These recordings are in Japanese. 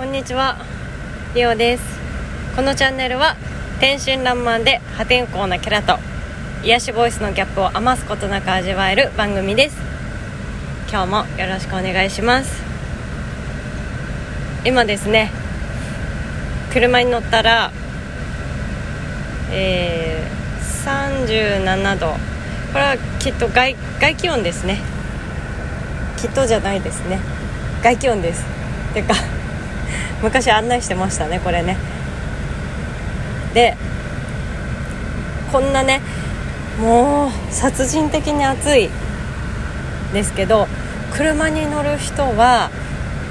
こんにちはリオです。このチャンネルは天真爛漫で破天荒なキャラと癒しボイスのギャップを余すことなく味わえる番組です。今日もよろしくお願いします。今ですね車に乗ったらえー、37度これはきっと外外気温ですね。きっとじゃないですね。外気温です。てか昔案内してましたねこれね。でこんなねもう殺人的に暑いですけど車に乗る人は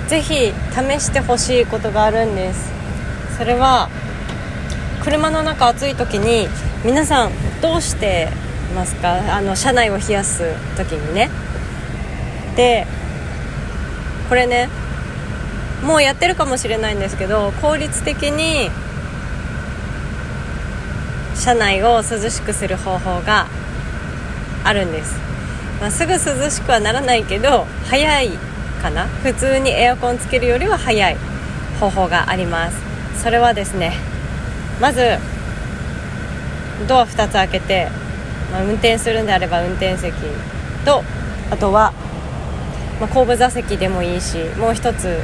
ぜひ試してほしいことがあるんです。それは車の中暑い時に皆さんどうしてますか？あの車内を冷やす時にね。でこれねもうやってるかもしれないんですけど効率的に車内を涼しくする方法があるんです、まあ、すぐ涼しくはならないけど早いかな？普通にエアコンつけるよりは早い方法があります。それはですねまずドア2つ開けて、まあ、運転するんであれば運転席とあとは、まあ、後部座席でもいいしもう一つ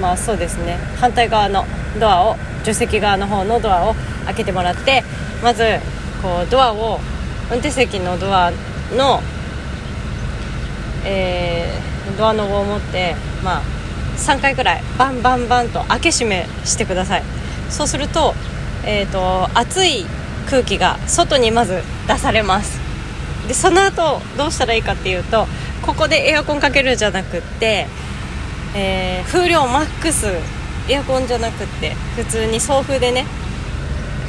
まあそうですね。反対側のドアを助手席側の方のドアを開けてもらってまずこうドアを運転席のドアの、えー、ドアノブを持ってまあ3回くらいバンバンバンと開け閉めしてください。そうすると,、えーと、熱い空気が外にまず出されます。でその後どうしたらいいかっていうとここでエアコンかけるんじゃなくってえー、風量マックスエアコンじゃなくて普通に送風でね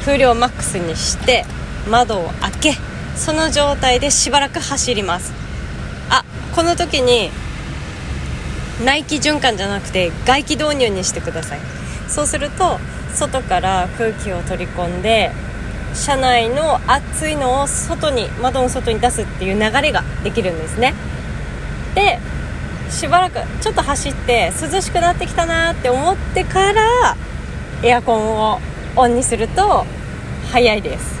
風量マックスにして窓を開けその状態でしばらく走ります。あこの時に内気循環じゃなくて外気導入にしてください。そうすると外から空気を取り込んで車内の暑いのを外に窓の外に出すっていう流れができるんですね。でしばらくちょっと走って涼しくなってきたなって思ってからエアコンをオンにすると早いです。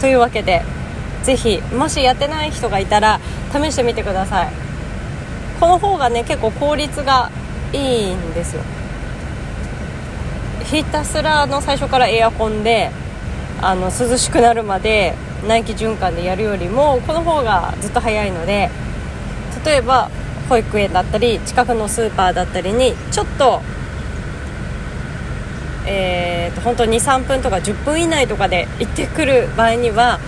というわけでぜひもしやってない人がいたら試してみてください。この方がね結構効率がいいんですよ。ひたすらの最初からエアコンであの涼しくなるまで内気循環でやるよりもこの方がずっと早いので例えば保育園だったり近くのスーパーだったりにちょっとえーと、本当23分とか10分以内とかで行ってくる場合には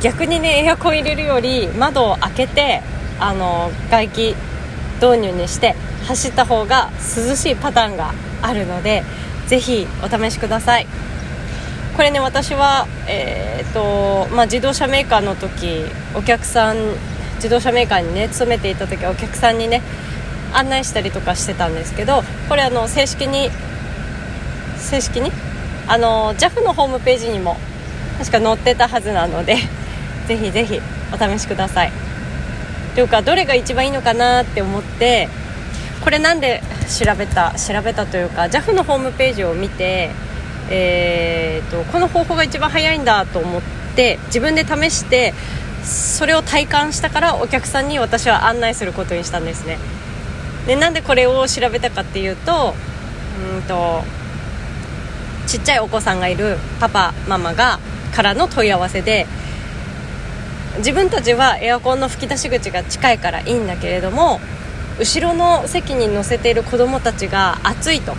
逆にねエアコン入れるより窓を開けてあの外気導入にして走った方が涼しいパターンがあるのでぜひお試しください。これね私は、えーとまあ、自動車メーカーの時お客さん自動車メーカーにね勤めていた時はお客さんにね案内したりとかしてたんですけどこれあの正式に正式に？あの JAF のホームページにも確か載ってたはずなので ぜひぜひお試しください。というかどれが一番いいのかなって思ってこれなんで調べた調べたというか JAF のホームページを見て、えーとこの方法が一番早いんだと思って自分で試してそれを体感したからお客さんに私は案内することにしたんですね。でなんでこれを調べたかっていうとうんとちっちゃいお子さんがいるパパママがからの問い合わせで自分たちはエアコンの吹き出し口が近いからいいんだけれども後ろの席に乗せている子供たちが暑いと、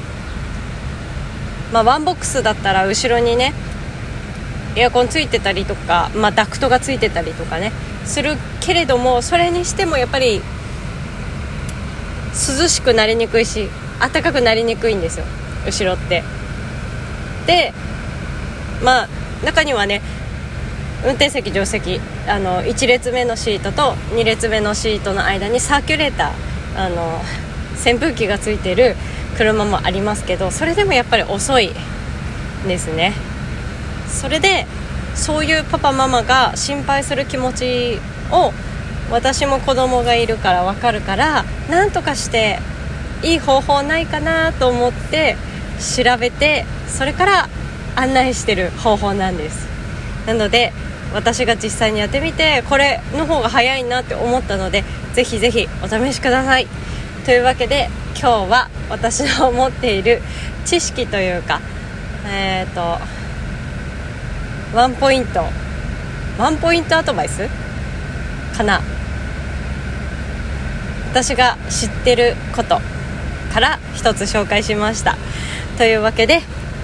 まあ、ワンボックスだったら後ろにねエアコンついてたりとか、まあ、ダクトがついてたりとかねするけれどもそれにしてもやっぱり涼しくなりにくいし暖かくなりにくいんですよ後ろって。でまあ中にはね運転席助手席あの1列目のシートと2列目のシートの間にサーキュレーターあの扇風機がついてる車もありますけどそれでもやっぱり遅いですね。それでそういうパパママが心配する気持ちを私も子供がいるから分かるからなんとかしていい方法ないかなと思って調べてそれから案内してる方法なんです。なので私が実際にやってみてこれの方が早いなって思ったのでぜひぜひお試しください。というわけで今日は私の持っている知識というかえっ、ー、とワンポイント。ワンポイントアドバイス？かな。私が知ってることから一つ紹介しました。というわけで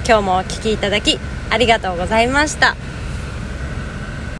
今日もお聴きいただきありがとうございました。